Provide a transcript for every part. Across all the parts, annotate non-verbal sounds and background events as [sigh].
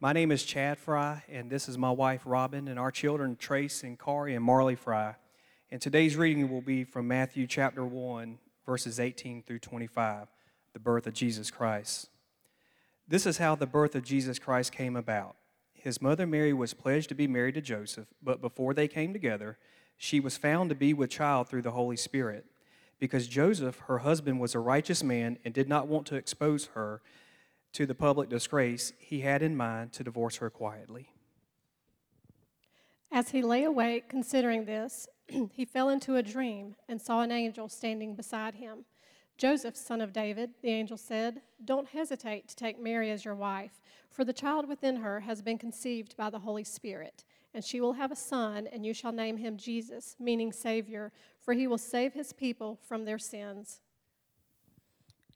My name is Chad Fry, and this is my wife Robin, and our children Trace and Kari and Marley Fry. And today's reading will be from Matthew chapter 1, verses 18 through 25, the birth of Jesus Christ. This is how the birth of Jesus Christ came about. His mother Mary was pledged to be married to Joseph, but before they came together, she was found to be with child through the Holy Spirit. Because Joseph, her husband, was a righteous man and did not want to expose her to the public disgrace, he had in mind to divorce her quietly. As he lay awake considering this, [clears throat] he fell into a dream and saw an angel standing beside him. Joseph, son of David, the angel said, Don't hesitate to take Mary as your wife, for the child within her has been conceived by the Holy Spirit. And she will have a son, and you shall name him Jesus, meaning Savior, for he will save his people from their sins.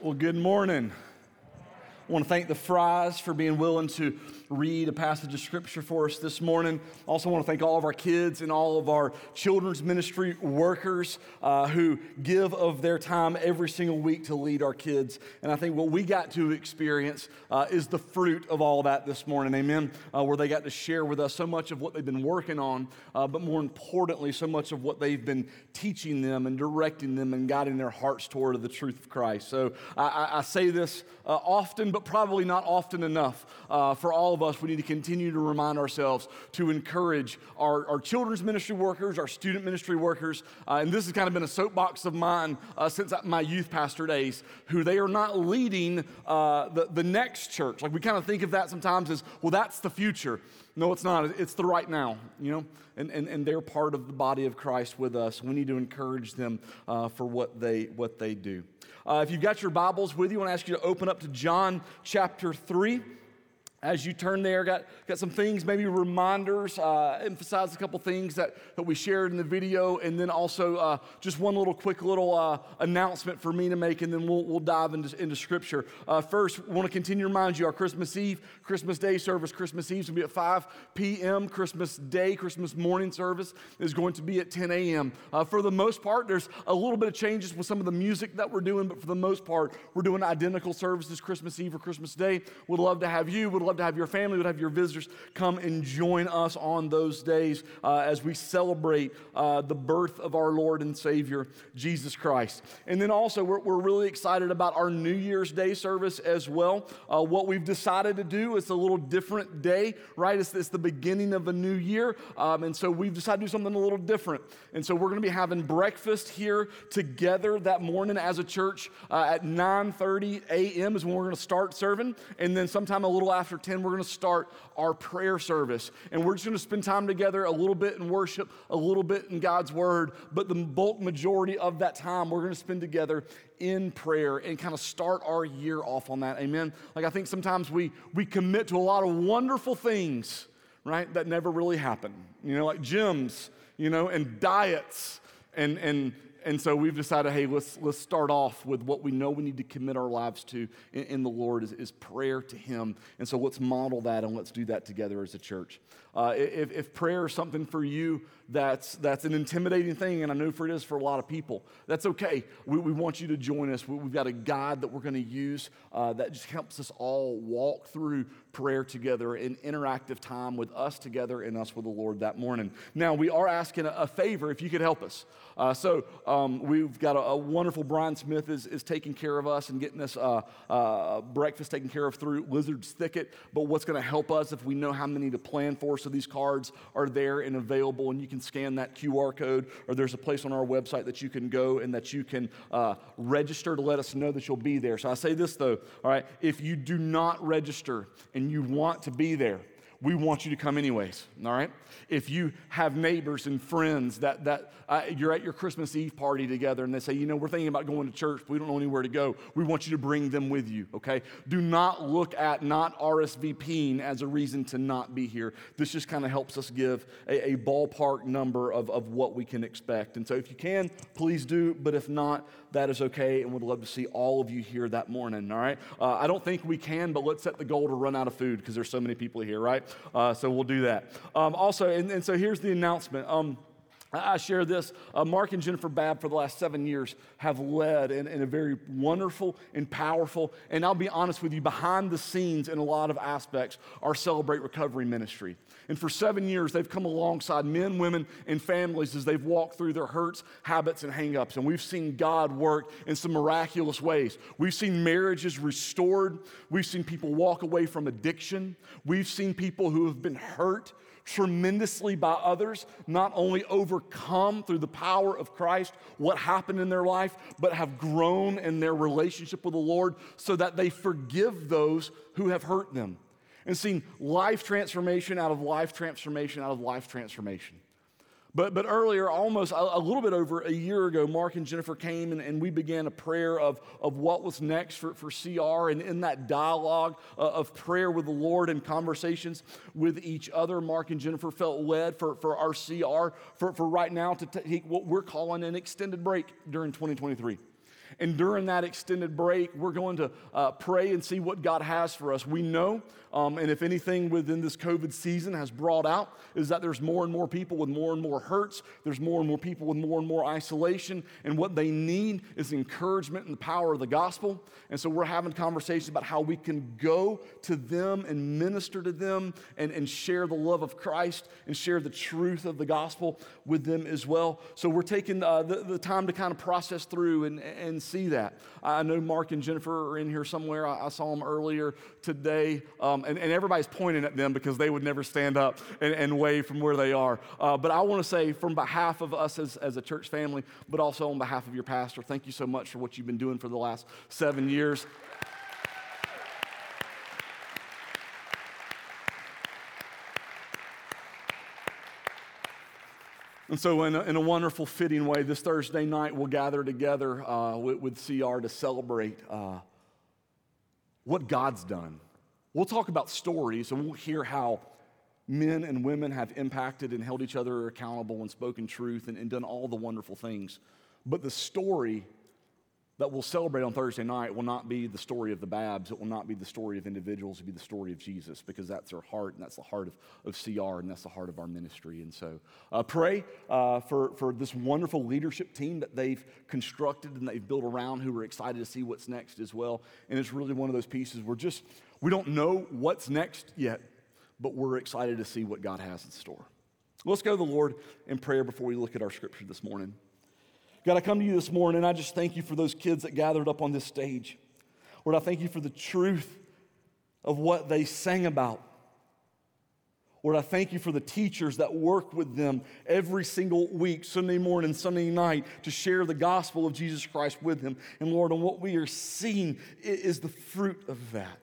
Well, good morning. I want to thank the Fries for being willing to read a passage of scripture for us this morning. Also, want to thank all of our kids and all of our children's ministry workers uh, who give of their time every single week to lead our kids. And I think what we got to experience uh, is the fruit of all that this morning. Amen. Uh, where they got to share with us so much of what they've been working on, uh, but more importantly, so much of what they've been teaching them and directing them and guiding their hearts toward the truth of Christ. So I, I, say this uh, often, but probably not often enough uh, for all of us. We need to continue to remind ourselves to encourage our, our children's ministry workers, our student ministry workers, uh, and this has kind of been a soapbox of mine uh, since my youth pastor days, who they are not leading uh, the, the next church. Like we kind of think of that sometimes as, well, that's the future. No, it's not. It's the right now, you know? And, and, and they're part of the body of Christ with us. We need to encourage them uh, for what they, what they do. Uh, if you've got your Bibles with you, I want to ask you to open up to John chapter 3 as you turn there, got, got some things, maybe reminders, uh, emphasize a couple things that, that we shared in the video, and then also uh, just one little quick little uh, announcement for me to make, and then we'll, we'll dive into, into Scripture. Uh, first, we want to continue to remind you our Christmas Eve, Christmas Day service. Christmas Eve is going to be at 5 p.m. Christmas Day, Christmas morning service is going to be at 10 a.m. Uh, for the most part, there's a little bit of changes with some of the music that we're doing, but for the most part, we're doing identical services Christmas Eve or Christmas Day. We'd love to have you. Would love to have your family, would have your visitors come and join us on those days uh, as we celebrate uh, the birth of our Lord and Savior, Jesus Christ. And then also, we're, we're really excited about our New Year's Day service as well. Uh, what we've decided to do is a little different day, right? It's, it's the beginning of a new year. Um, and so we've decided to do something a little different. And so we're going to be having breakfast here together that morning as a church uh, at 9.30 a.m. is when we're going to start serving. And then sometime a little after 10, we're going to start our prayer service. And we're just going to spend time together a little bit in worship, a little bit in God's word, but the bulk majority of that time we're going to spend together in prayer and kind of start our year off on that. Amen. Like I think sometimes we we commit to a lot of wonderful things, right, that never really happen. You know, like gyms, you know, and diets and and and so we've decided, hey, let's, let's start off with what we know we need to commit our lives to in, in the Lord is, is, prayer to Him. And so let's model that and let's do that together as a church. Uh, if, if prayer is something for you that's, that's an intimidating thing, and I know for it is for a lot of people. That's okay. We, we want you to join us. We, have got a guide that we're going to use uh, that just helps us all walk through prayer together, an interactive time with us together and us with the Lord that morning. Now, we are asking a, a favor if you could help us. Uh, so, um, we've got a, a, wonderful Brian Smith is, is taking care of us and getting us uh, uh, breakfast taken care of through Lizard's Thicket. But what's going to help us if we know how many to plan for? So, these cards are there and available, and you can scan that QR code, or there's a place on our website that you can go and that you can uh, register to let us know that you'll be there. So, I say this though, all right, if you do not register and you want to be there, we want you to come anyways, all right? If you have neighbors and friends that, that uh, you're at your Christmas Eve party together and they say, you know, we're thinking about going to church, but we don't know anywhere to go, we want you to bring them with you, okay? Do not look at not RSVPing as a reason to not be here. This just kind of helps us give a, a ballpark number of, of what we can expect. And so if you can, please do, but if not, that is okay, and would love to see all of you here that morning, all right? Uh, I don't think we can, but let's set the goal to run out of food because there's so many people here, right? Uh, so we'll do that. Um, also, and, and, so here's the announcement. Um, I share this. Uh, Mark and Jennifer Babb, for the last seven years, have led in, in, a very wonderful and powerful, and I'll be honest with you, behind the scenes in a lot of aspects, our Celebrate Recovery ministry. And for seven years, they've come alongside men, women, and families as they've walked through their hurts, habits, and hangups. And we've seen God work in some miraculous ways. We've seen marriages restored. We've seen people walk away from addiction. We've seen people who have been hurt tremendously by others, not only overcome through the power of Christ what happened in their life, but have grown in their relationship with the Lord so that they forgive those who have hurt them. And seen life transformation out of life transformation out of life transformation. But, but earlier, almost a, a, little bit over a year ago, Mark and Jennifer came and, and we began a prayer of, of what was next for, for CR. And in that dialogue uh, of prayer with the Lord and conversations with each other, Mark and Jennifer felt led for, for our CR for, for right now to take what we're calling an extended break during 2023. And during that extended break, we're going to uh, pray and see what God has for us. We know, um, and if anything within this COVID season has brought out, is that there's more and more people with more and more hurts. There's more and more people with more and more isolation. And what they need is encouragement and the power of the gospel. And so we're having conversations about how we can go to them and minister to them and, and share the love of Christ and share the truth of the gospel with them as well. So we're taking uh, the, the time to kind of process through and, and see that. I know Mark and Jennifer are in here somewhere. I, I saw them earlier today, um, and, and, everybody's pointing at them because they would never stand up and, and wave from where they are. Uh, but I want to say, from behalf of us as, as a church family, but also on behalf of your pastor, thank you so much for what you've been doing for the last seven years. And so, in a, in a, wonderful, fitting way, this Thursday night we'll gather together uh, with, with, CR to celebrate uh, what God's done. We'll talk about stories and we'll hear how men and women have impacted and held each other accountable and spoken truth and, and done all the wonderful things. But the story that we'll celebrate on Thursday night will not be the story of the Babbs. It will not be the story of individuals. It'll be the story of Jesus because that's our heart and that's the heart of, of CR and that's the heart of our ministry. And so uh, pray uh, for, for this wonderful leadership team that they've constructed and they've built around who are excited to see what's next as well. And it's really one of those pieces where just, we don't know what's next yet, but we're excited to see what God has in store. Let's go to the Lord in prayer before we look at our scripture this morning. God, I come to you this morning and I just thank you for those kids that gathered up on this stage. Lord, I thank you for the truth of what they sang about. Lord, I thank you for the teachers that work with them every single week, Sunday morning, Sunday night, to share the gospel of Jesus Christ with them. And Lord, and what we are seeing is the fruit of that.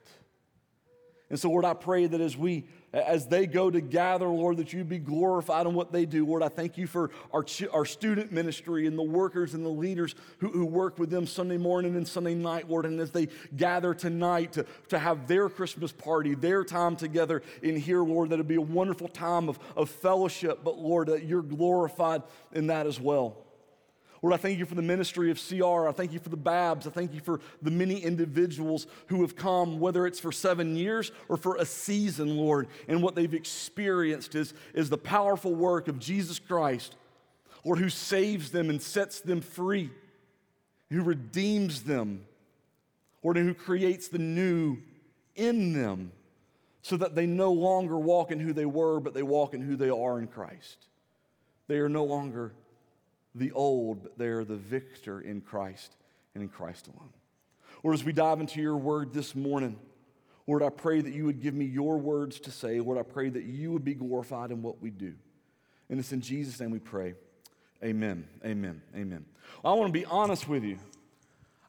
And so, Lord, I pray that as we as they go to gather, Lord, that you be glorified in what they do. Lord, I thank you for our, our student ministry and the workers and the leaders who, who work with them Sunday morning and Sunday night, Lord. And as they gather tonight to, to have their Christmas party, their time together in here, Lord, that it'll be a wonderful time of, of fellowship, but Lord, that you're glorified in that as well. Lord, I thank you for the ministry of CR. I thank you for the Babbs. I thank you for the many individuals who have come, whether it's for seven years or for a season, Lord. And what they've experienced is, is the powerful work of Jesus Christ, Lord, who saves them and sets them free, who redeems them, Lord, and who creates the new in them so that they no longer walk in who they were, but they walk in who they are in Christ. They are no longer the old, but they are the victor in Christ and in Christ alone. Lord, as we dive into your word this morning, Lord, I pray that you would give me your words to say. Lord, I pray that you would be glorified in what we do. And it's in Jesus' name we pray. Amen. Amen. Amen. Well, I want to be honest with you.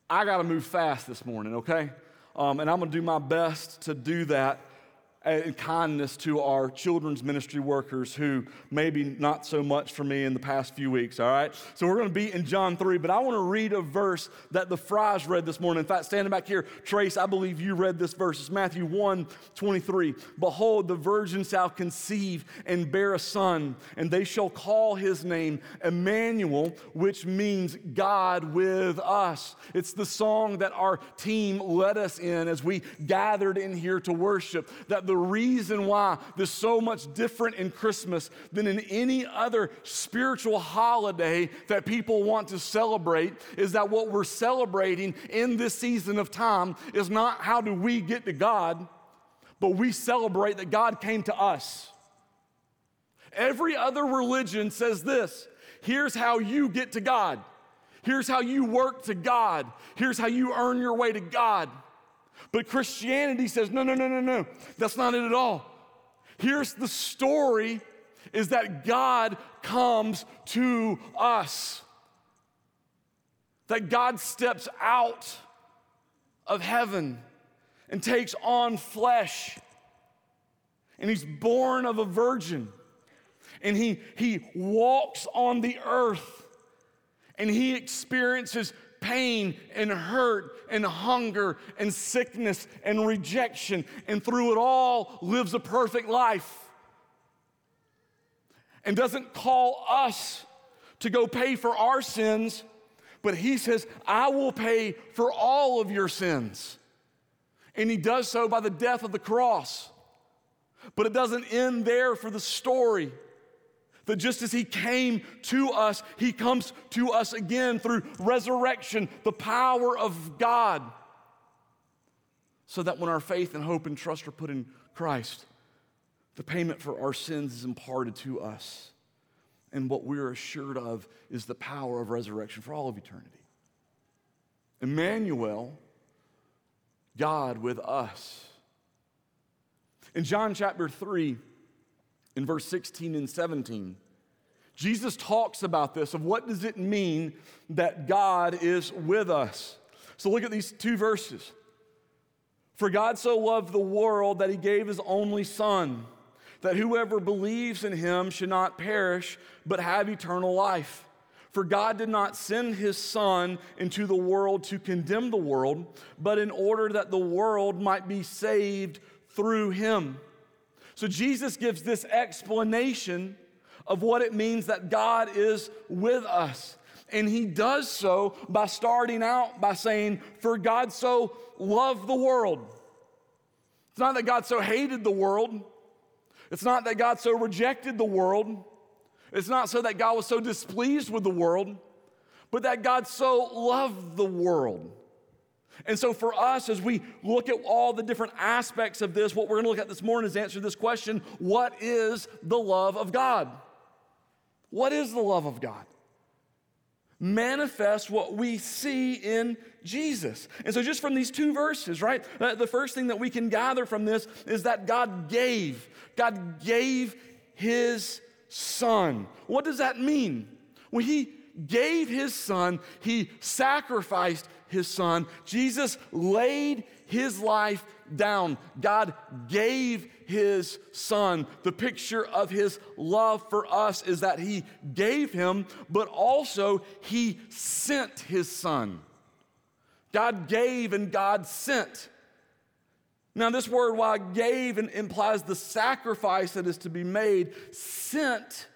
I got to move fast this morning, okay? Um, and I'm going to do my best to do that and kindness to our children's ministry workers who maybe not so much for me in the past few weeks, all right? So we're going to be in John 3, but I want to read a verse that the Fries read this morning. In fact, standing back here, Trace, I believe you read this verse. It's Matthew 1 23. Behold, the virgin shall conceive and bear a son, and they shall call his name Emmanuel, which means God with us. It's the song that our team led us in as we gathered in here to worship, that the the reason why there's so much different in Christmas than in any other spiritual holiday that people want to celebrate is that what we're celebrating in this season of time is not how do we get to God, but we celebrate that God came to us. Every other religion says this here's how you get to God. Here's how you work to God. Here's how you earn your way to God. But Christianity says, no, no, no, no, no. That's not it at all. Here's the story is that God comes to us. That God steps out of heaven and takes on flesh. And he's born of a virgin. And he, he walks on the earth. And he experiences pain and hurt and hunger and sickness and rejection, and through it all lives a perfect life. And doesn't call us to go pay for our sins, but He says, I will pay for all of your sins. And He does so by the death of the cross. But it doesn't end there for the story. That just as he came to us, he comes to us again through resurrection, the power of God. So that when our faith and hope and trust are put in Christ, the payment for our sins is imparted to us. And what we're assured of is the power of resurrection for all of eternity. Emmanuel, God with us. In John chapter 3, in verse 16 and 17. Jesus talks about this of what does it mean that God is with us. So look at these two verses. For God so loved the world that he gave his only son that whoever believes in him should not perish but have eternal life. For God did not send his Son into the world to condemn the world, but in order that the world might be saved through him. So Jesus gives this explanation of what it means that God is with us. And he does so by starting out by saying, For God so loved the world. It's not that God so hated the world. It's not that God so rejected the world. It's not so that God was so displeased with the world, but that God so loved the world and so, for us, as we look at all the different aspects of this, what we're going to look at this morning is answer this question What is the love of God? What is the love of God? Manifest what we see in Jesus. And so, just from these two verses, right, the first thing that we can gather from this is that God gave. God gave His Son. What does that mean? When He gave His Son, He sacrificed his son. Jesus laid his life down. God gave his son. The picture of his love for us is that he gave him, but also he sent his son. God gave and God sent. Now, this word, while gave implies the sacrifice that is to be made, sent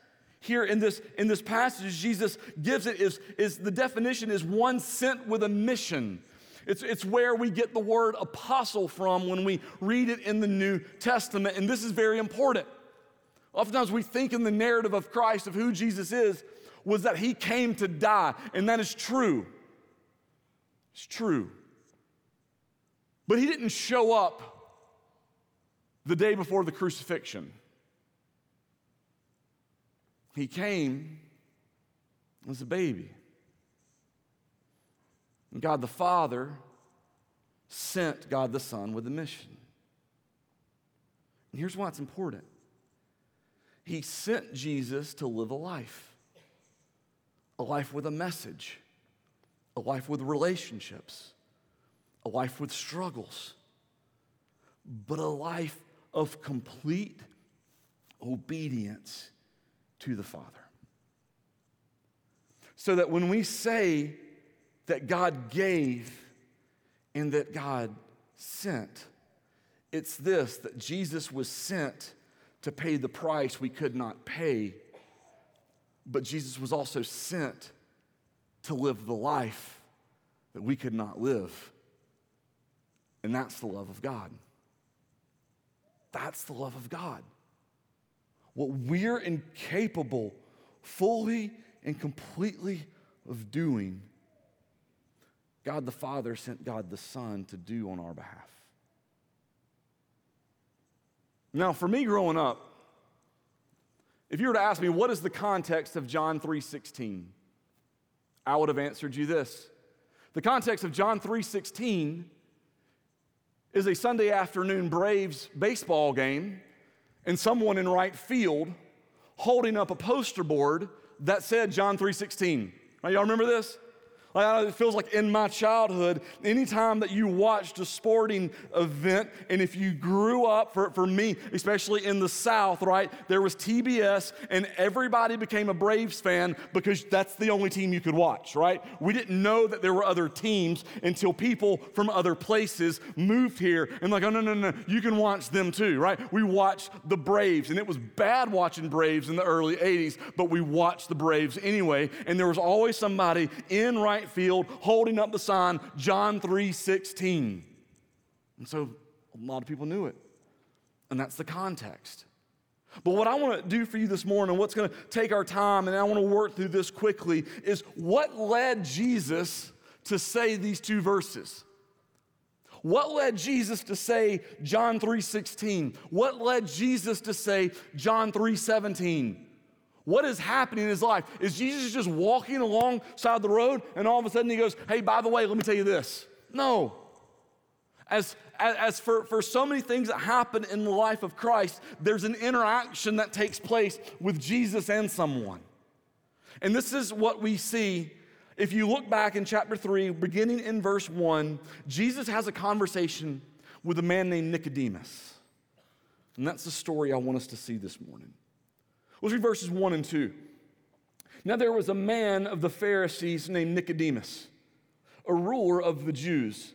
here in this, in this passage, Jesus gives it is, is the definition is one sent with a mission. It's, it's where we get the word apostle from when we read it in the New Testament. And this is very important. Oftentimes we think in the narrative of Christ of who Jesus is was that he came to die, and that is true. It's true. But he didn't show up the day before the crucifixion. He came as a baby. And God the Father sent God the Son with a mission. And here's why it's important He sent Jesus to live a life, a life with a message, a life with relationships, a life with struggles, but a life of complete obedience to the Father. So that when we say that God gave and that God sent, it's this that Jesus was sent to pay the price we could not pay, but Jesus was also sent to live the life that we could not live. And that's the love of God. That's the love of God what we're incapable fully and completely of doing, God the Father sent God the Son to do on our behalf. Now, for me growing up, if you were to ask me what is the context of John 3:16, I would have answered you this. The context of John 3:16 is a Sunday afternoon Braves baseball game and someone in right field holding up a poster board that said John 3:16. Now, y'all remember this? Like, it feels like in my childhood, anytime that you watched a sporting event, and if you grew up, for, for me, especially in the South, right, there was TBS, and everybody became a Braves fan because that's the only team you could watch, right? We didn't know that there were other teams until people from other places moved here and, like, oh, no, no, no, you can watch them too, right? We watched the Braves, and it was bad watching Braves in the early 80s, but we watched the Braves anyway, and there was always somebody in right right field holding up the sign, John 3 16. And so a lot of people knew it. And that's the context. But what I want to do for you this morning, what's going to take our time, and I want to work through this quickly, is what led Jesus to say these two verses? What led Jesus to say John 3:16? What led Jesus to say John 3:17? What is happening in his life? Is Jesus just walking alongside the road and all of a sudden he goes, Hey, by the way, let me tell you this? No. As, as, for, for so many things that happen in the life of Christ, there's an interaction that takes place with Jesus and someone. And this is what we see if you look back in chapter 3, beginning in verse 1, Jesus has a conversation with a man named Nicodemus. And that's the story I want us to see this morning. Let's read verses 1 and 2. Now there was a man of the Pharisees named Nicodemus, a ruler of the Jews.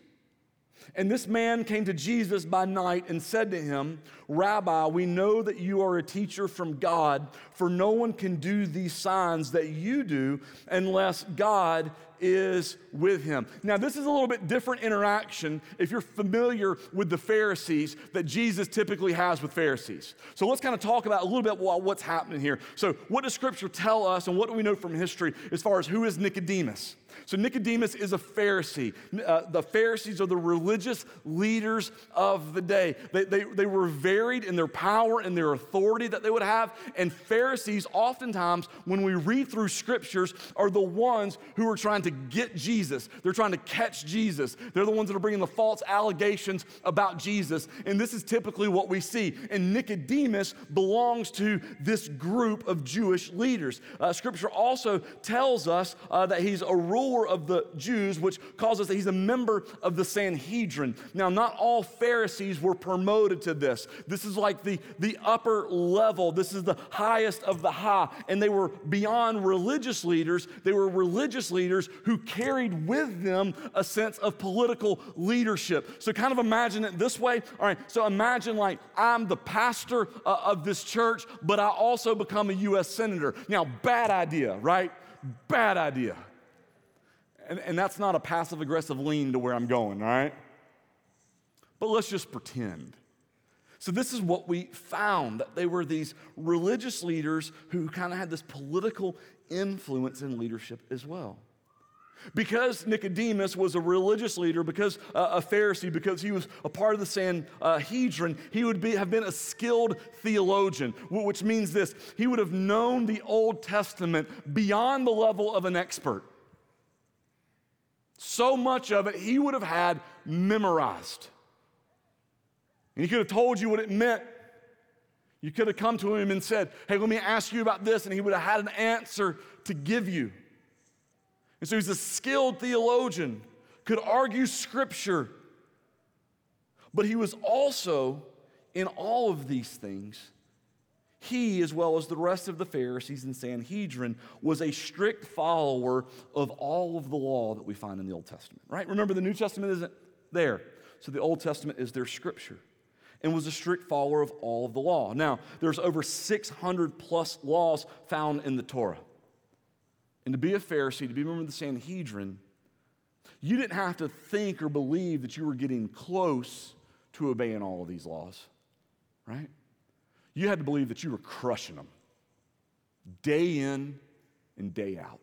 And this man came to Jesus by night and said to him, Rabbi, we know that you are a teacher from God, for no one can do these signs that you do unless God is with him. Now, this is a little bit different interaction if you're familiar with the Pharisees that Jesus typically has with Pharisees. So let's kind of talk about a little bit what's happening here. So, what does Scripture tell us, and what do we know from history as far as who is Nicodemus? So, Nicodemus is a Pharisee. Uh, the Pharisees are the religious leaders of the day. They, they, they were varied in their power and their authority that they would have. And Pharisees, oftentimes, when we read through scriptures, are the ones who are trying to get Jesus. They're trying to catch Jesus. They're the ones that are bringing the false allegations about Jesus. And this is typically what we see. And Nicodemus belongs to this group of Jewish leaders. Uh, scripture also tells us uh, that he's a ruler of the Jews, which calls us that he's a member of the Sanhedrin. Now, not all Pharisees were promoted to this. This is like the, the upper level, this is the highest of the high. And they were beyond religious leaders, they were religious leaders who carried with them a sense of political leadership. So, kind of imagine it this way. All right, so imagine like I'm the pastor uh, of this church, but I also become a U.S. Senator. Now, bad idea, right? Bad idea. And, and that's not a passive aggressive lean to where I'm going, all right? But let's just pretend. So, this is what we found that they were these religious leaders who kind of had this political influence in leadership as well. Because Nicodemus was a religious leader, because uh, a Pharisee, because he was a part of the Sanhedrin, he would be, have been a skilled theologian, which means this he would have known the Old Testament beyond the level of an expert. So much of it he would have had memorized. And he could have told you what it meant. You could have come to him and said, Hey, let me ask you about this, and he would have had an answer to give you. And so he's a skilled theologian, could argue scripture. But he was also, in all of these things, he, as well as the rest of the Pharisees and Sanhedrin, was a strict follower of all of the law that we find in the Old Testament, right? Remember, the New Testament isn't there. So the Old Testament is their scripture and was a strict follower of all of the law. Now, there's over 600 plus laws found in the Torah. And to be a Pharisee, to be a member of the Sanhedrin, you didn't have to think or believe that you were getting close to obeying all of these laws, right? You had to believe that you were crushing them day in and day out.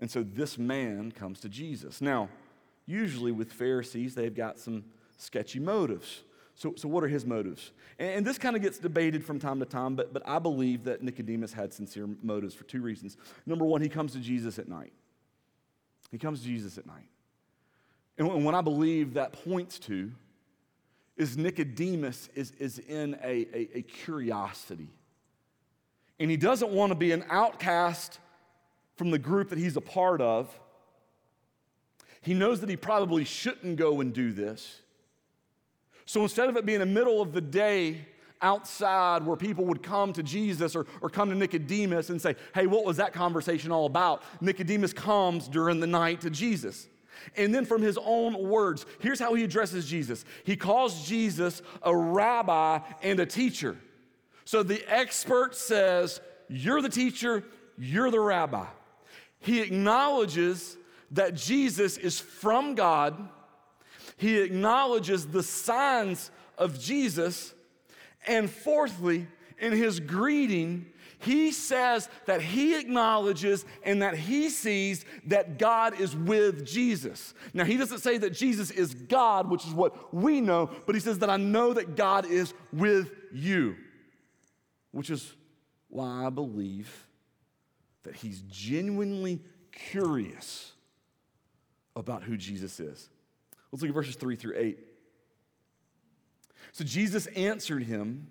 And so this man comes to Jesus. Now, usually with Pharisees, they've got some sketchy motives. So, so what are his motives? And, and this kind of gets debated from time to time, but, but I believe that Nicodemus had sincere motives for two reasons. Number one, he comes to Jesus at night. He comes to Jesus at night. And what I believe that points to is Nicodemus is, is in a, a, a curiosity. And he doesn't want to be an outcast from the group that he's a part of. He knows that he probably shouldn't go and do this. So instead of it being the middle of the day outside where people would come to Jesus or, or come to Nicodemus and say, Hey, what was that conversation all about? Nicodemus comes during the night to Jesus. And then from his own words, here's how he addresses Jesus he calls Jesus a rabbi and a teacher. So the expert says, You're the teacher, you're the rabbi. He acknowledges that Jesus is from God he acknowledges the signs of Jesus. And fourthly, in his greeting, he says that he acknowledges and that he sees that God is with Jesus. Now, he doesn't say that Jesus is God, which is what we know, but he says that I know that God is with you, which is why I believe that he's genuinely curious about who Jesus is. Let's look at verses 3 through 8. So Jesus answered him,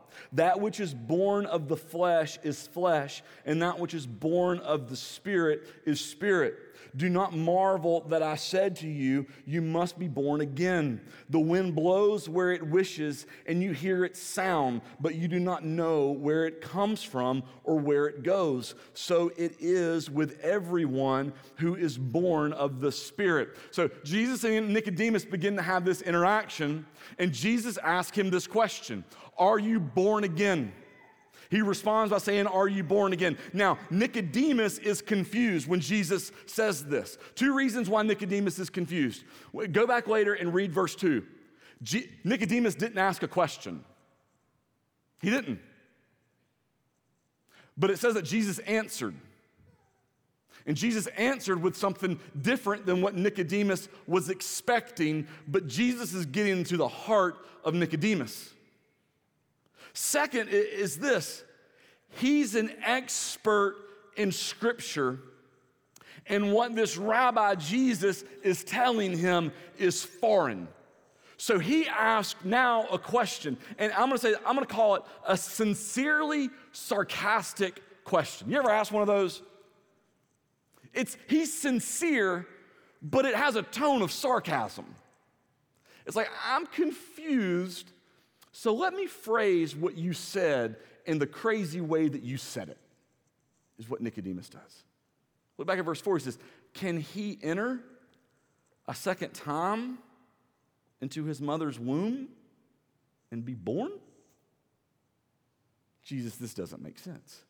That which is born of the flesh is flesh, and that which is born of the Spirit is spirit. Do not marvel that I said to you, You must be born again. The wind blows where it wishes, and you hear its sound, but you do not know where it comes from or where it goes. So it is with everyone who is born of the Spirit. So Jesus and Nicodemus begin to have this interaction, and Jesus asks him this question Are you born again? He responds by saying, Are you born again? Now, Nicodemus is confused when Jesus says this. Two reasons why Nicodemus is confused. Go back later and read verse 2. G- Nicodemus didn't ask a question, he didn't. But it says that Jesus answered. And Jesus answered with something different than what Nicodemus was expecting, but Jesus is getting to the heart of Nicodemus. Second is this he's an expert in Scripture. And what this rabbi Jesus is telling him is foreign. So he asked now a question, and I'm gonna say, I'm gonna call it a sincerely sarcastic question. You ever ask one of those? It's he's sincere, but it has a tone of sarcasm. It's like, I'm confused, so let me phrase what you said in the crazy way that you said it, is what Nicodemus does. Look back at verse 4, he says, Can he enter a second time into his mother's womb and be born? Jesus, this doesn't make sense.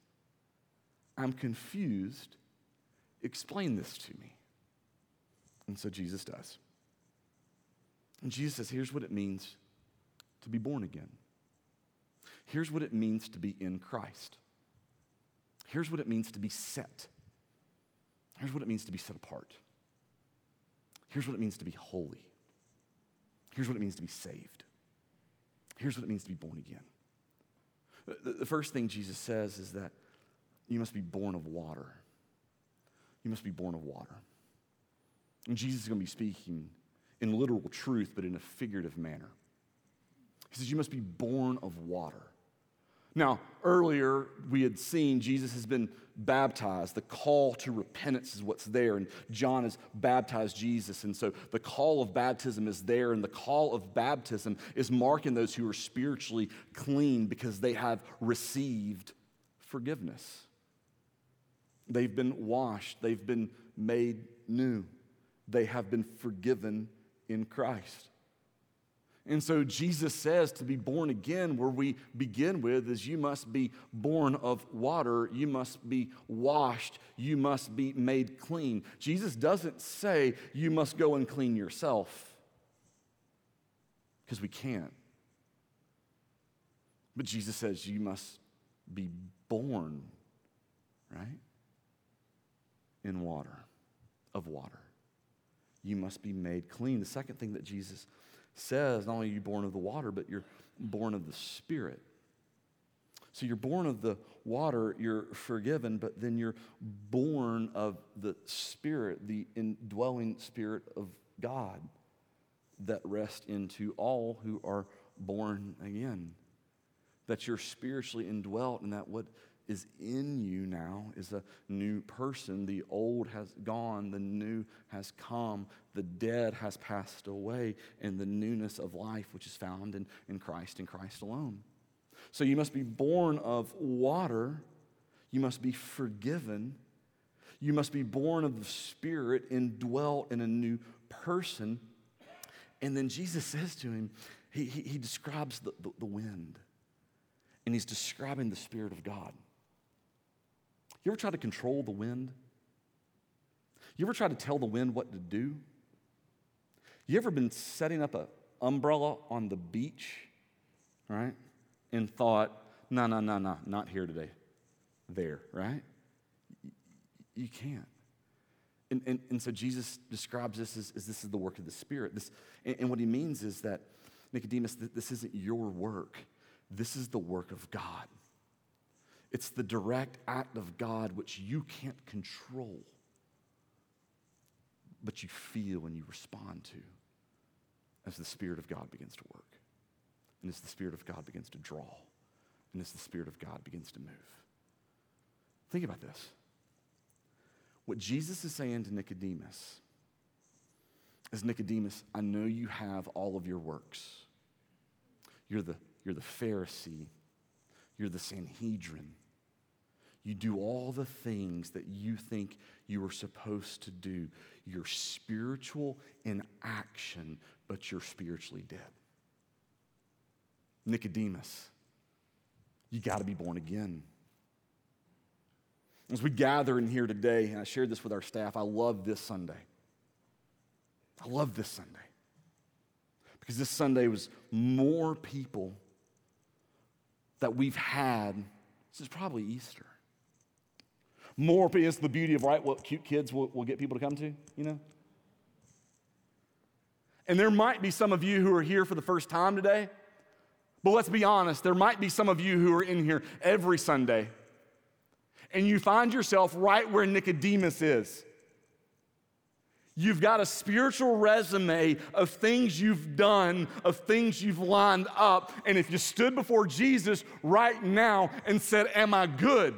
I'm confused. Explain this to me. And so Jesus does. And Jesus says, here's what it means to be born again. Here's what it means to be in Christ. Here's what it means to be set. Here's what it means to be set apart. Here's what it means to be holy. Here's what it means to be saved. Here's what it means to be born again. The, first thing Jesus says is that you must be born of water. You must be born of water. And Jesus is going to be speaking in literal truth, but in a figurative manner. He says, You must be born of water. Now, earlier we had seen Jesus has been baptized. The call to repentance is what's there, and John has baptized Jesus. And so the call of baptism is there, and the call of baptism is marking those who are spiritually clean because they have received forgiveness. They've been washed, they've been made new, they have been forgiven in Christ. And so Jesus says to be born again, where we begin with is you must be born of water, you must be washed, you must be made clean. Jesus doesn't say you must go and clean yourself, because we can't. But Jesus says you must be born, right? In water, of water. You must be made clean. The second thing that Jesus says not only are you born of the water, but you're born of the Spirit. So you're born of the water, you're forgiven, but then you're born of the Spirit, the indwelling Spirit of God that rests into all who are born again. That you're spiritually indwelt, and that what is in you now is a new person. The old has gone, the new has come, the dead has passed away, and the newness of life, which is found in, in Christ and Christ alone. So you must be born of water, you must be forgiven, you must be born of the Spirit, indwelt in a new person. And then Jesus says to him, he, he, he describes the, the, the wind, and he's describing the Spirit of God. You ever try to control the wind? You ever try to tell the wind what to do? You ever been setting up an umbrella on the beach, right? And thought, no, no, no, no, not here today. There, right? You can't. And, and, and so Jesus describes this as, as, this is the work of the Spirit. This, and, and what he means is that, Nicodemus, this isn't your work. This is the work of God. It's the direct act of God which you can't control, but you feel and you respond to as the Spirit of God begins to work, and as the Spirit of God begins to draw, and as the Spirit of God begins to move. Think about this. What Jesus is saying to Nicodemus is Nicodemus, I know you have all of your works. You're the, you're the Pharisee, you're the Sanhedrin. You do all the things that you think you are supposed to do. You're spiritual in action, but you're spiritually dead. Nicodemus, you got to be born again. As we gather in here today, and I shared this with our staff, I love this Sunday. I love this Sunday. Because this Sunday was more people that we've had, is probably Easter more is the beauty of, right, what cute kids will, will get people to come to, you know? And there might be some of you who are here for the first time today, but let's be honest, there might be some of you who are in here every Sunday, and you find yourself right where Nicodemus is. You've got a spiritual resume of things you've done, of things you've lined up. And if you stood before Jesus right now and said, Am I good?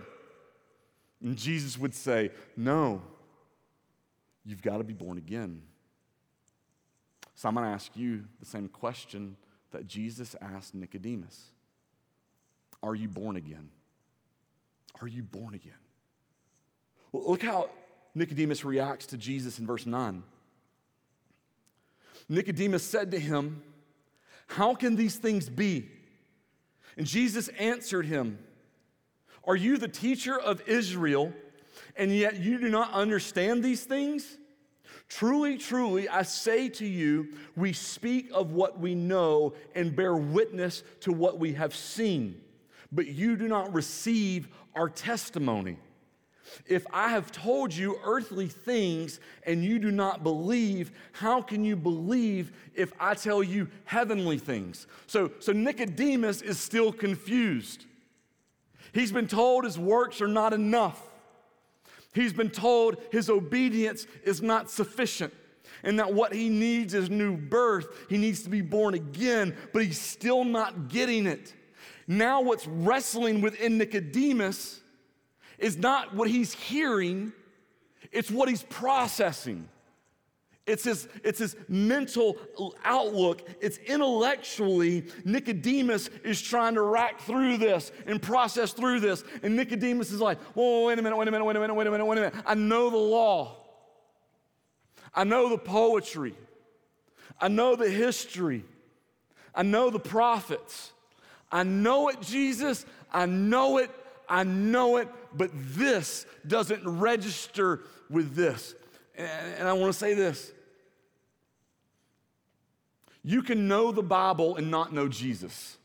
And Jesus would say, No, you've got to be born again. So I'm going to ask you the same question that Jesus asked Nicodemus Are you born again? Are you born again? Well, look how Nicodemus reacts to Jesus in verse 9. Nicodemus said to him, How can these things be? And Jesus answered him, Are you the teacher of Israel, and yet you do not understand these things? Truly, truly, I say to you, we speak of what we know and bear witness to what we have seen, but you do not receive our testimony. If I have told you earthly things and you do not believe, how can you believe if I tell you heavenly things? So, so Nicodemus is still confused. He's been told his works are not enough. He's been told his obedience is not sufficient and that what he needs is new birth. He needs to be born again, but he's still not getting it. Now, what's wrestling within Nicodemus is not what he's hearing, it's what he's processing. It's his, it's his mental outlook. It's intellectually, Nicodemus is trying to rack through this and process through this. And Nicodemus is like, whoa, wait a minute, wait a minute, wait a minute, wait a minute, wait a minute. I know the law. I know the poetry. I know the history. I know the prophets. I know it, Jesus. I know it. I know it, but this doesn't register with this. And I want to say this you can know the Bible and not know Jesus.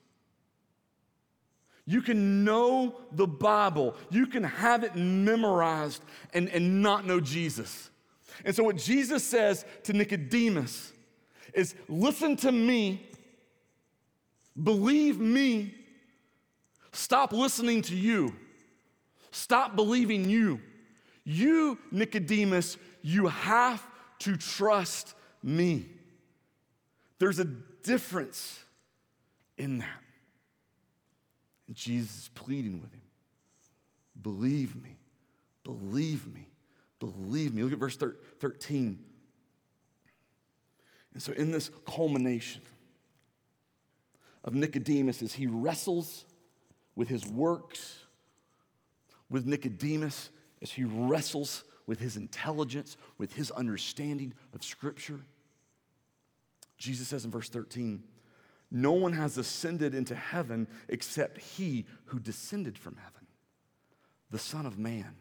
You can know the Bible, you can have it memorized and, and not know Jesus. And so, what Jesus says to Nicodemus is listen to me, believe me, stop listening to you, stop believing you. You, Nicodemus, you have to trust me. There's a difference in that. And Jesus is pleading with him believe me, believe me, believe me. Look at verse 13. And so, in this culmination of Nicodemus, as he wrestles with his works, with Nicodemus, as he wrestles with his intelligence, with his understanding of Scripture, Jesus says in verse 13, No one has ascended into heaven except he who descended from heaven, the Son of Man.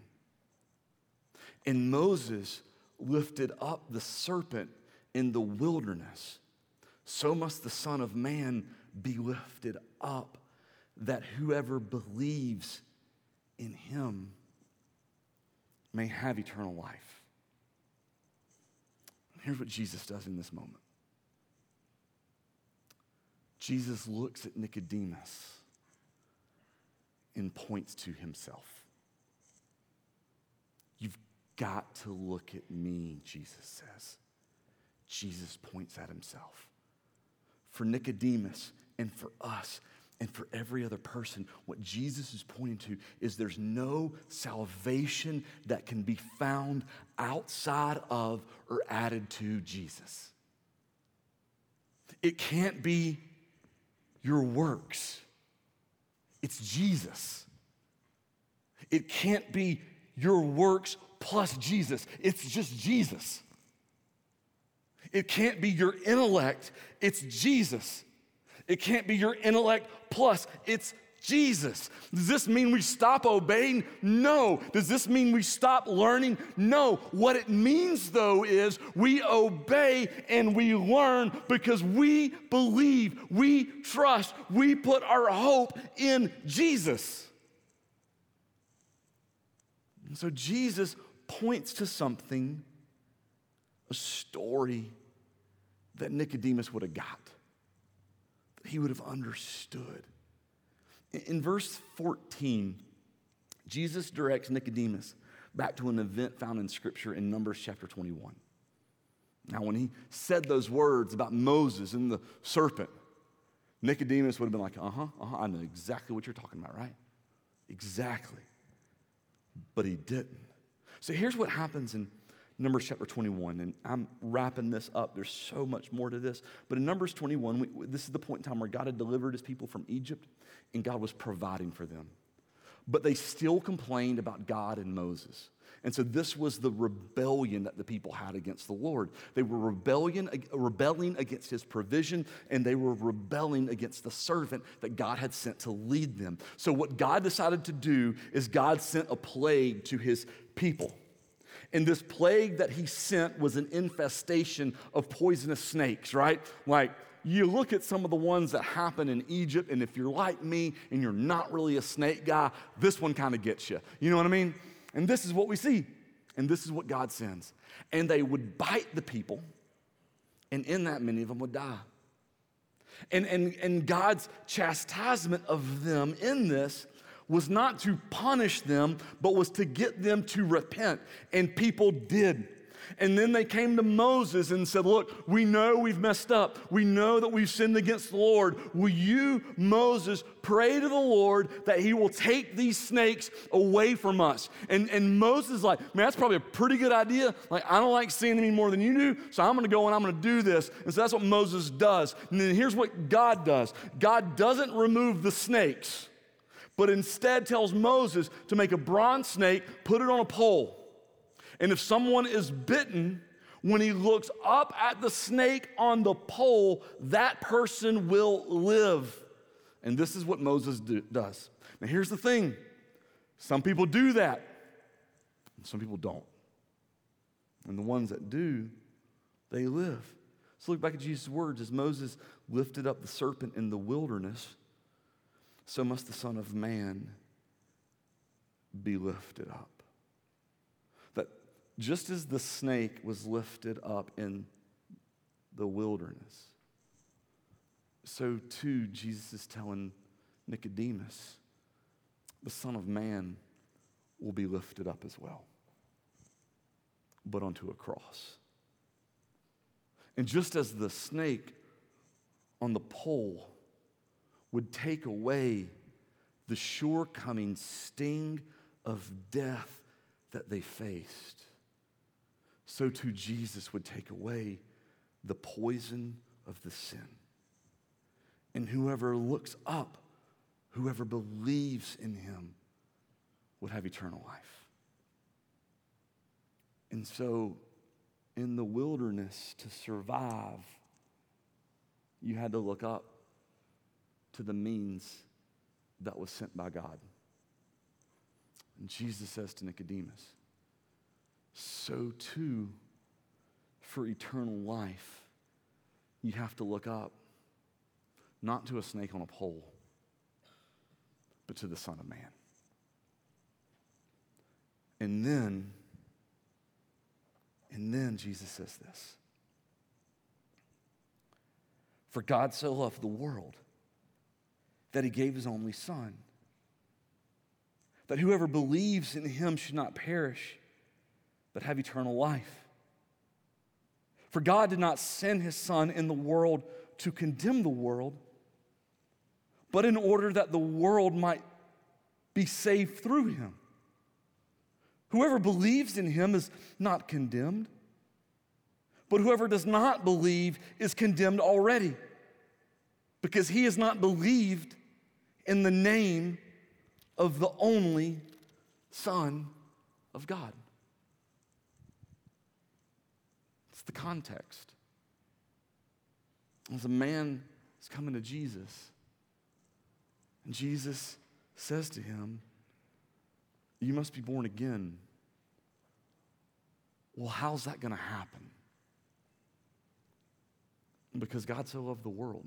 And Moses lifted up the serpent in the wilderness. So must the Son of Man be lifted up, that whoever believes in him may have eternal life. Here's what Jesus does in this moment Jesus looks at Nicodemus and points to himself. You've got to look at me, Jesus says. Jesus points at himself. For Nicodemus and for us and for every other person, what Jesus is pointing to is there's no salvation that can be found outside of or added to Jesus. It can't be your works. It's Jesus. It can't be your works plus Jesus. It's just Jesus. It can't be your intellect. It's Jesus. It can't be your intellect plus. It's Jesus. Does this mean we stop obeying? No. Does this mean we stop learning? No. What it means, though, is we obey and we learn because we believe, we trust, we put our hope in Jesus. And so Jesus points to something, a story that Nicodemus would have got, he would have understood. In verse 14, Jesus directs Nicodemus back to an event found in Scripture in Numbers chapter 21. Now, when he said those words about Moses and the serpent, Nicodemus would have been like, uh huh, uh huh, I know exactly what you're talking about, right? Exactly. But he didn't. So here's what happens in Numbers chapter 21, and I'm wrapping this up. There's so much more to this. But in Numbers 21, we, this is the point in time where God had delivered his people from Egypt, and God was providing for them. But they still complained about God and Moses. And so this was the rebellion that the people had against the Lord. They were rebellion, rebelling against his provision, and they were rebelling against the servant that God had sent to lead them. So what God decided to do is God sent a plague to his people. And this plague that he sent was an infestation of poisonous snakes, right? Like, you look at some of the ones that happen in Egypt, and if you're like me and you're not really a snake guy, this one kind of gets you. You know what I mean? And this is what we see. And this is what God sends. And they would bite the people, and in that, many of them would die. And, and, and God's chastisement of them in this was not to punish them, but was to get them to repent. And people did. And then they came to Moses and said, Look, we know we've messed up. We know that we've sinned against the Lord. Will you, Moses, pray to the Lord that he will take these snakes away from us? And, and Moses is like, Man, that's probably a pretty good idea. Like, I don't like seeing any more than you do, so I'm gonna go and I'm gonna do this. And so that's what Moses does. And then here's what God does God doesn't remove the snakes but instead tells Moses to make a bronze snake, put it on a pole. And if someone is bitten, when he looks up at the snake on the pole, that person will live. And this is what Moses do, does. Now, here's the thing some people do that, some people don't. And the ones that do, they live. So look back at Jesus' words as Moses lifted up the serpent in the wilderness so must the Son of Man be lifted up. That just as the snake was lifted up in the wilderness, so too Jesus is telling Nicodemus, the Son of Man will be lifted up as well, but onto a cross. And just as the snake on the pole would take away the sure coming sting of death that they faced, so too Jesus would take away the poison of the sin. And whoever looks up, whoever believes in him, would have eternal life. And so, in the wilderness, to survive, you had to look up to the means that was sent by God. And Jesus says to Nicodemus, so too for eternal life, you have to look up, not to a snake on a pole, but to the Son of Man. And then, and then Jesus says this For God so loved the world that he gave his only son. That whoever believes in him should not perish, but have eternal life. For God did not send his son in the world to condemn the world, but in order that the world might be saved through him. Whoever believes in him is not condemned, but whoever does not believe is condemned already, because he has not believed in the name of the only Son of God. It's the context. As a man is coming to Jesus, and Jesus says to him, You must be born again. Well, how's that going to happen? Because God so loved the world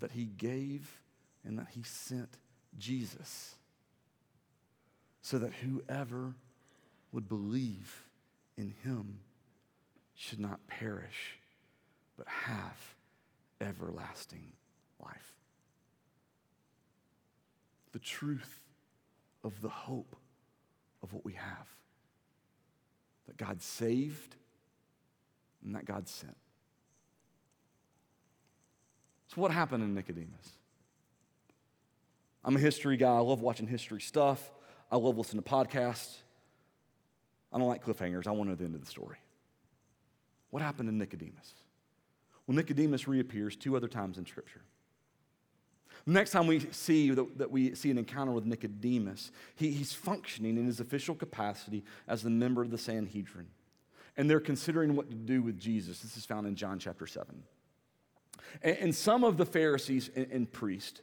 that he gave and that he sent Jesus so that whoever would believe in him should not perish but have everlasting life. The truth of the hope of what we have that God saved and that God sent. So, what happened in Nicodemus? I'm a history guy. I love watching history stuff. I love listening to podcasts. I don't like cliffhangers. I want to know the end of the story. What happened to Nicodemus? Well, Nicodemus reappears two other times in Scripture. The next time we see that, that we see an encounter with Nicodemus, he, he's functioning in his official capacity as the member of the Sanhedrin. And they're considering what to do with Jesus. This is found in John chapter 7. And, and some of the Pharisees and, and priests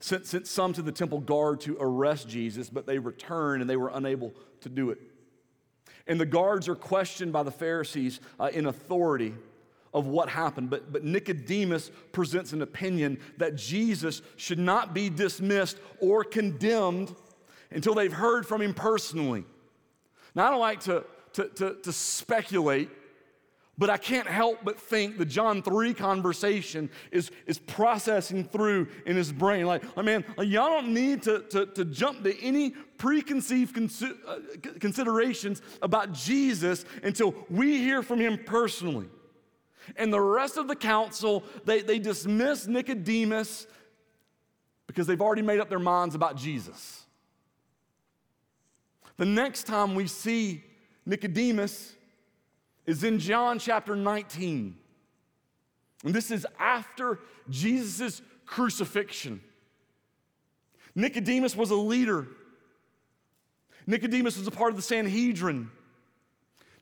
sent, sent some to the temple guard to arrest Jesus, but they returned and they were unable to do it. And the guards are questioned by the Pharisees uh, in authority of what happened. But, but Nicodemus presents an opinion that Jesus should not be dismissed or condemned until they've heard from him personally. Now, I don't like to, to, to, to speculate, but I can't help but think the John 3 conversation is, is processing through in his brain. Like, man, y'all don't need to, to, to jump to any preconceived uh, considerations about Jesus until we hear from him personally. And the rest of the council, they, they dismiss Nicodemus because they've already made up their minds about Jesus. The next time we see Nicodemus is in John chapter 19. And this is after Jesus' crucifixion. Nicodemus was a leader. Nicodemus was a part of the Sanhedrin.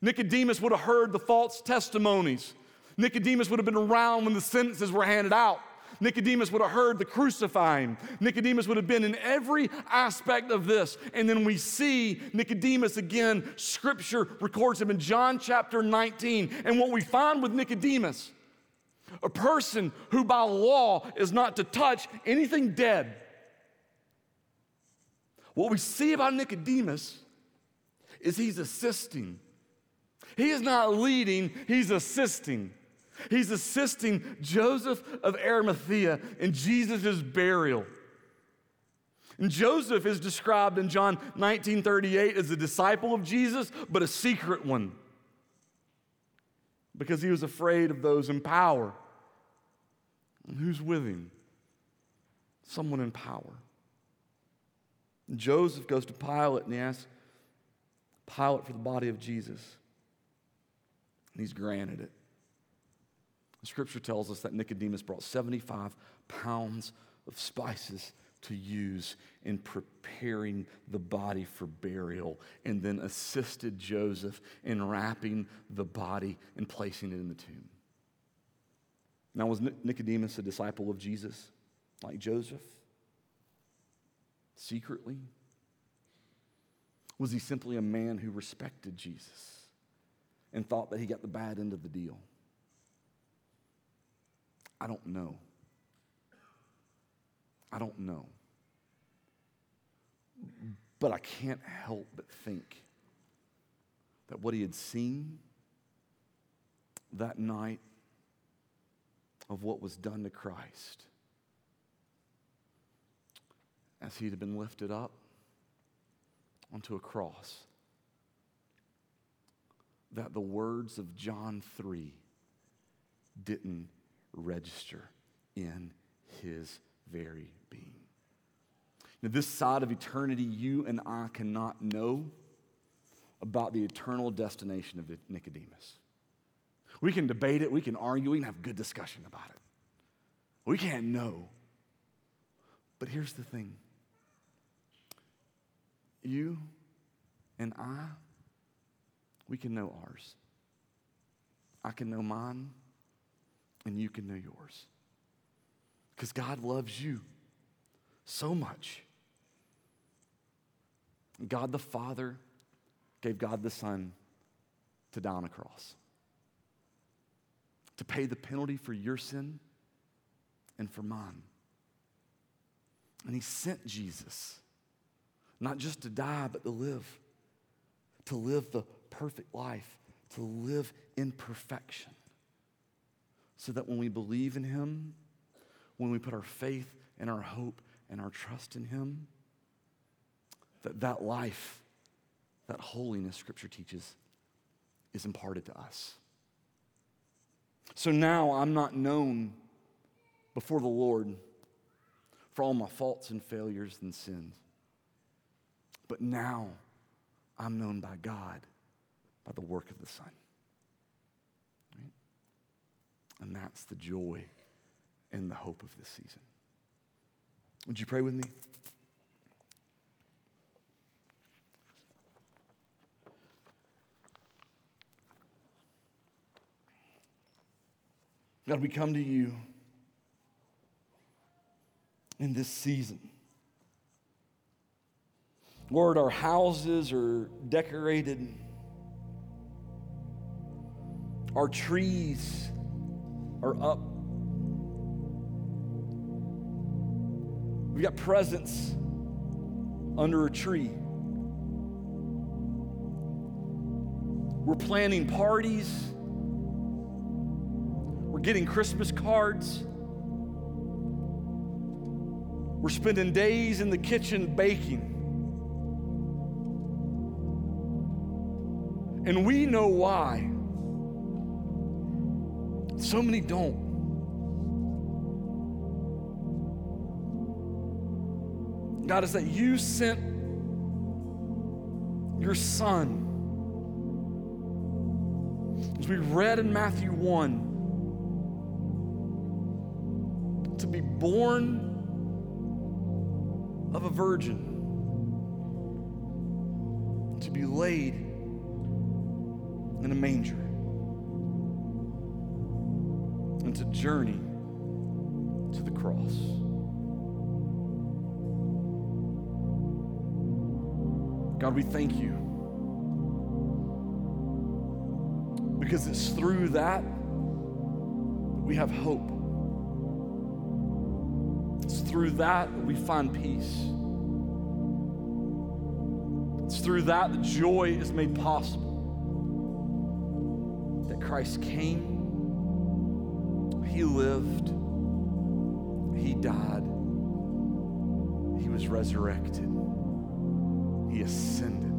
Nicodemus would have heard the false testimonies. Nicodemus would have been around when the sentences were handed out. Nicodemus would have heard the crucifying. Nicodemus would have been in every aspect of this. And then we see Nicodemus again, scripture records him in John chapter 19. And what we find with Nicodemus, a person who by law is not to touch anything dead. What we see about Nicodemus is he's assisting. He is not leading, he's assisting. He's assisting Joseph of Arimathea in Jesus' burial. And Joseph is described in John 19:38 as a disciple of Jesus, but a secret one. Because he was afraid of those in power. And who's with him? Someone in power. And Joseph goes to Pilate and he asks Pilate for the body of Jesus. And he's granted it. Scripture tells us that Nicodemus brought 75 pounds of spices to use in preparing the body for burial and then assisted Joseph in wrapping the body and placing it in the tomb. Now, was Nicodemus a disciple of Jesus like Joseph? Secretly? Was he simply a man who respected Jesus and thought that he got the bad end of the deal? I don't know. I don't know. But I can't help but think that what he had seen that night of what was done to Christ as he had been lifted up onto a cross, that the words of John 3 didn't register in his very being. Now, this side of eternity, you and I cannot know about the eternal destination of Nicodemus. We can debate it, we can argue, we can have good discussion about it. We can't know. But here's the thing you and I, we can know ours. I can know mine and you can know yours. Because God loves you so much. God the Father gave God the Son to die on a cross, to pay the penalty for your sin and for mine. And He sent Jesus, not just to die, but to live, to live the perfect life, to live in perfection so that when we believe in Him, when we put our faith and our hope and our trust in Him, that that life, that holiness Scripture teaches, is imparted to us. So now I'm not known before the Lord for all my faults and failures and sins. But now I'm known by God by the work of the Son. And that's the joy and the hope of this season. Would you pray with me? God, we come to you in this season. Lord, our houses are decorated, our trees are up. We've got presents under a tree. We're planning parties. We're getting Christmas cards. We're spending days in the kitchen baking. And we know why. So many don't. God, is that you sent your son. As we read in Matthew 1, to be born of a virgin, to be laid in a manger, and a journey to the cross. God, we thank you. Because it's through that that we have hope. It's through that that we find peace. It's through that that joy is made possible. That Christ came, He lived, He died, He was resurrected. He ascended.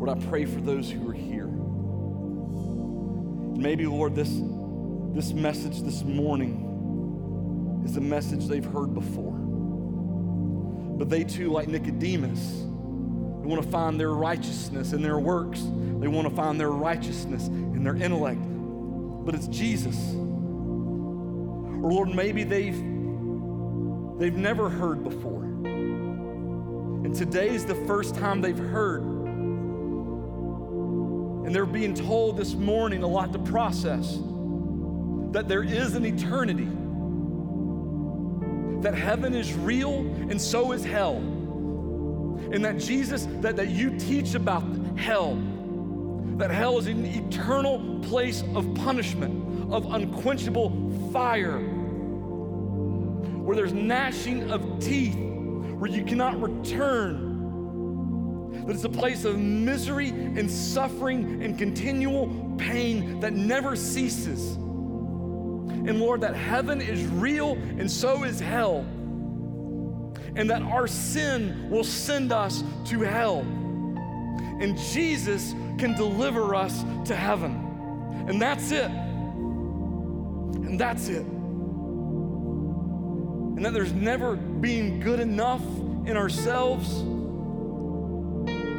Lord, I pray for those who are here. Maybe, Lord, this, this message this morning is a message they've heard before. But they too, like Nicodemus, they want to find their righteousness in their works. They want to find their righteousness in their intellect. But it's Jesus. Or Lord, maybe they've they've never heard before. And today is the first time they've heard. And they're being told this morning a lot to process that there is an eternity, that heaven is real and so is hell. And that Jesus, that, that you teach about hell, that hell is an eternal place of punishment, of unquenchable fire, where there's gnashing of teeth, where you cannot return. That it's a place of misery and suffering and continual pain that never ceases. And Lord, that heaven is real and so is hell. And that our sin will send us to hell. And Jesus can deliver us to heaven. And that's it. And that's it. And that there's never being good enough in ourselves.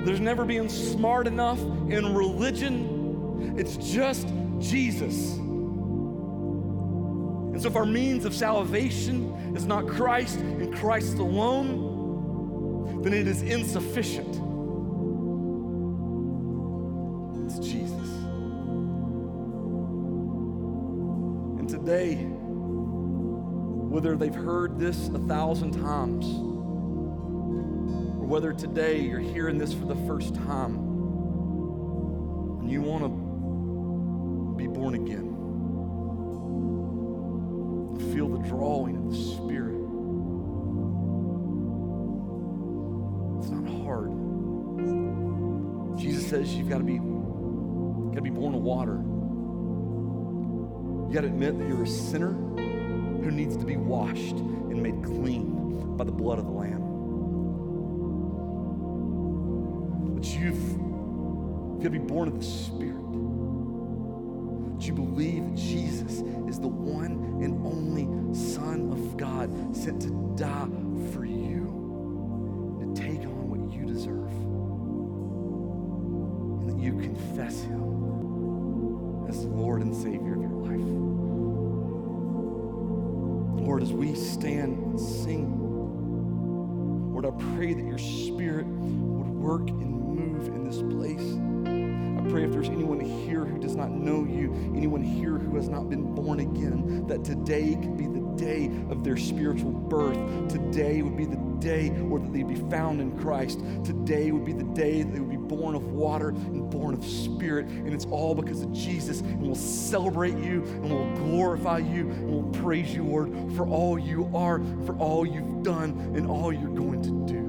There's never being smart enough in religion. It's just Jesus. And so, if our means of salvation is not Christ and Christ alone, then it is insufficient. It's Jesus. And today, whether they've heard this a thousand times, or whether today you're hearing this for the first time, and you want to be born again, feel the drawing of the Spirit. It's not hard. Jesus says you've got to be, got to be born of water. You got to admit that you're a sinner who needs to be washed and made clean by the blood of the Lamb. that you've, you've got to be born of the Spirit. That you believe Jesus is the one and only Son of God sent to die for you to take on what you deserve. And that you confess Him as the Lord and Savior of your life. Lord, as we stand and sing, Lord, I pray that your Spirit would work and move in this place. Pray if there's anyone here who does not know you, anyone here who has not been born again, that today could be the day of their spiritual birth. Today would be the day where they'd be found in Christ. Today would be the day that they would be born of water and born of spirit. And it's all because of Jesus. And we'll celebrate you and we'll glorify you and we'll praise you, Lord, for all you are, for all you've done, and all you're going to do.